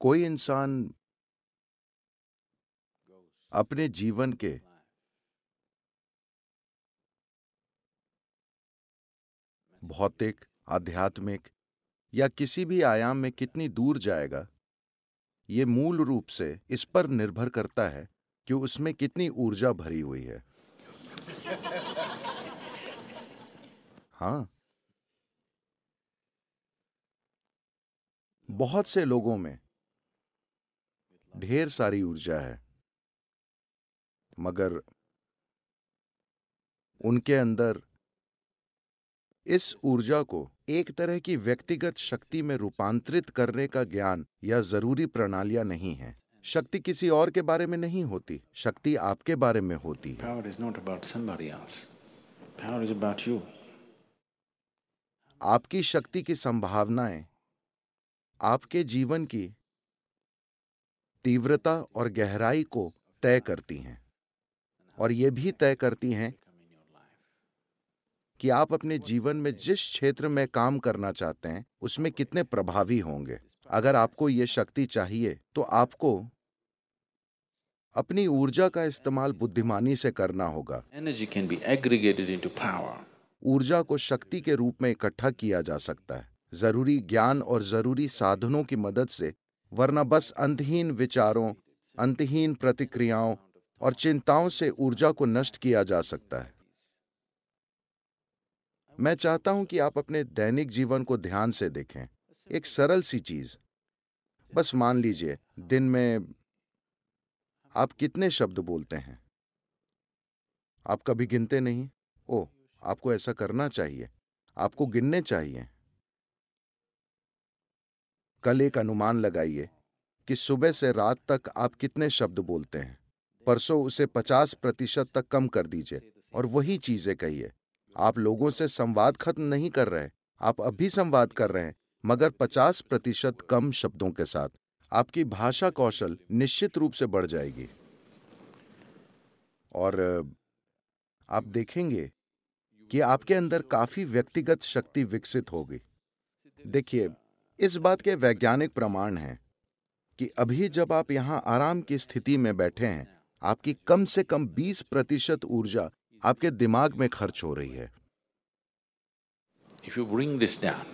कोई इंसान अपने जीवन के भौतिक, आध्यात्मिक या किसी भी आयाम में कितनी दूर जाएगा, ये मूल रूप से इस पर निर्भर करता है कि उसमें कितनी ऊर्जा भरी हुई है। हाँ। बहुत से लोगों में ढेर सारी ऊर्जा है। मगर उनके अंदर इस ऊर्जा को एक तरह की व्यक्तिगत शक्ति में रूपांतरित करने का ज्ञान या ज़रूरी प्रणालियाँ नहीं है। शक्ति किसी और के बारे में नहीं होती शक्ति आपके बारे में होती है. आपकी शक्ति की संभावनाएँ आपके जीवन की तीव्रता और गहराई को तय करती हैं और ये भी तय करती हैं कि आप अपने जीवन में जिस क्षेत्र में काम करना चाहते हैं उसमें कितने प्रभावी होंगे। अगर आपको ये शक्ति चाहिए तो आपको अपनी ऊर्जा का इस्तेमाल बुद्धिमानी से करना होगा. ऊर्जा को शक्ति के रूप में इकट्ठा किया जा सकता है। ज़रूरी ज्ञान और ज़रूरी साधनों की मदद से वरना बस अंतहीन विचारों, अंतहीन प्रतिक्रियाओं और चिंताओं से ऊर्जा को नष्ट किया जा सकता है। मैं चाहता हूँ कि आप अपने दैनिक जीवन को ध्यान से देखें। एक सरल सी चीज़। बस मान लीजिए, दिन में आप कितने शब्द बोलते हैं? आप कभी गिनते नहीं? ओ आपको ऐसा करना चाहिए। आपको गिनने चाहिए। कल एक अनुमान लगाइए कि सुबह से रात तक आप कितने शब्द बोलते हैं। परसों उसे पचास प्रतिशत तक कम कर दीजिए और वही चीज़ें कहिए। आप लोगों से संवाद खत्म नहीं कर रहे आप अभी संवाद कर रहे हैं, मगर पचास प्रतिशत कम शब्दों के साथ। आपकी भाषा कौशल निश्चित रूप से बढ़ जाएगी। और, आप देखेंगे कि आपके अंदर काफ़ी व्यक्तिगत शक्ति विकसित होगी। देखिए इस बात के वैज्ञानिक प्रमाण हैं कि अभी जब आप यहाँ आराम की स्थिति में बैठे हैं आपकी कम से कम 20 प्रतिशत ऊर्जा आपके दिमाग में खर्च हो रही है। If you bring this down,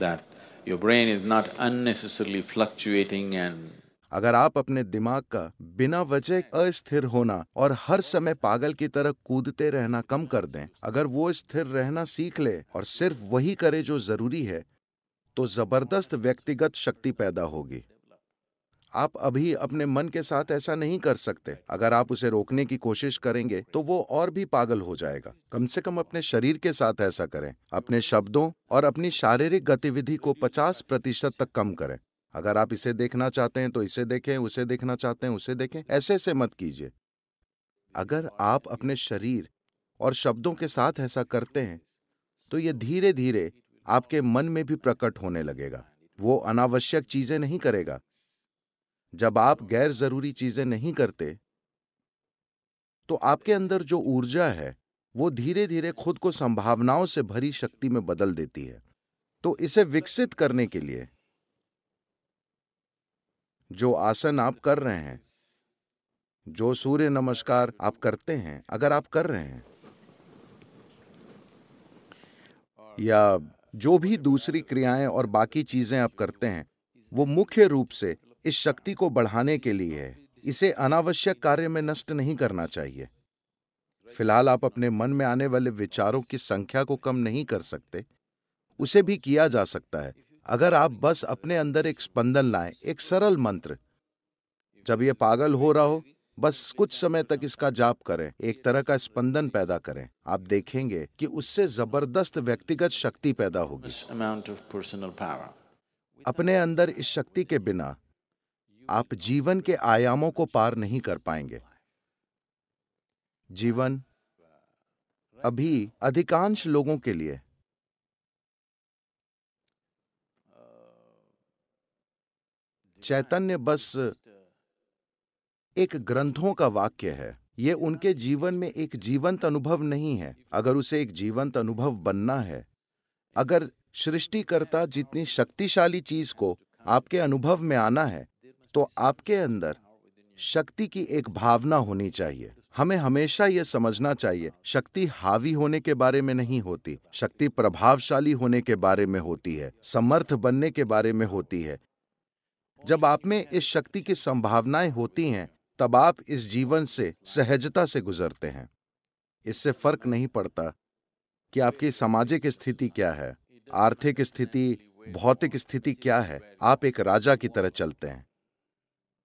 that your brain is not unnecessarily fluctuating and अगर आप अपने दिमाग का बिना वजह अस्थिर होना और हर समय पागल की तरह कूदते रहना कम कर दें अगर वो स्थिर रहना सीख ले और सिर्फ़ वही करे जो ज़रूरी है तो ज़बरदस्त व्यक्तिगत शक्ति पैदा होगी। आप अभी अपने मन के साथ ऐसा नहीं कर सकते। अगर आप उसे रोकने की कोशिश करेंगे तो वो और भी पागल हो जाएगा। कम से कम अपने शरीर के साथ ऐसा करें। अपने शब्दों और अपनी शारीरिक गतिविधि को 50 प्रतिशत तक कम करें। अगर आप इसे देखना चाहते हैं तो इसे देखें, उसे देखना चाहते हैं, उसे देखें। ऐसे ऐसे मत कीजिए। अगर आप अपने शरीर और शब्दों के साथ ऐसा करते हैं तो ये धीरे धीरे आपके मन में भी प्रकट होने लगेगा। वो अनावश्यक चीज़ें नहीं करेगा। जब आप गैर ज़रूरी चीज़ें नहीं करते तो आपके अंदर जो ऊर्जा है, वो धीरे धीरे खुद को संभावनाओं से भरी शक्ति में बदल देती है। तो इसे विकसित करने के लिए जो आसन आप कर रहे हैं, जो सूर्य नमस्कार आप करते हैं, अगर आप कर रहे हैं। या जो भी दूसरी क्रियाएँ और बाकी चीज़ें आप करते हैं, वो मुख्य रूप से इस शक्ति को बढ़ाने के लिए है। इसे अनावश्यक कार्य में नष्ट नहीं करना चाहिए। फ़िलहाल आप अपने मन में आने वाले विचारों की संख्या को कम नहीं कर सकते। उसे भी किया जा सकता है। अगर आप बस अपने अंदर एक स्पंदन लाएँ एक सरल मंत्र। जब ये पागल हो रहा हो बस कुछ समय तक इसका जाप करें एक तरह का स्पंदन पैदा करें। आप देखेंगे कि उससे ज़बरदस्त व्यक्तिगत शक्ति पैदा होगी. अपने अंदर इस शक्ति के बिना आप जीवन के आयामों को पार नहीं कर पाएँगे। जीवन अभी अधिकांश लोगों के लिए चैतन्य बस एक ग्रंथों का वाक्य है। ये उनके जीवन में एक जीवंत अनुभव नहीं है, अगर उसे एक जीवंत अनुभव बनना है। अगर सृष्टिकर्ता जितनी शक्तिशाली चीज़ को आपके अनुभव में आना है तो आपके अंदर शक्ति की एक भावना होनी चाहिए। हमें हमेशा यह समझना चाहिए, शक्ति हावी होने के बारे में नहीं होती, शक्ति प्रभावशाली होने के बारे में होती है, समर्थ बनने के बारे में होती है। जब आप में इस शक्ति की संभावनाएँ होती हैं, तब आप इस जीवन से, सहजता से गुजरते हैं। इससे फ़र्क नहीं पड़ता कि आपकी सामाजिक स्थिति क्या है, आर्थिक स्थिति, भौतिक स्थिति क्या है। आप एक राजा की तरह चलते हैं,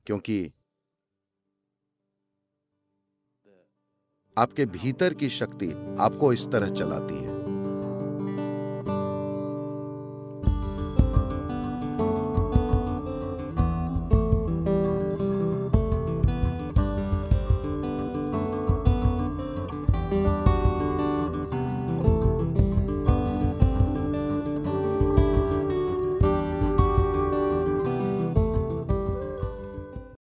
क्योंकि आपके भीतर की शक्ति आपको इस तरह चलाती है।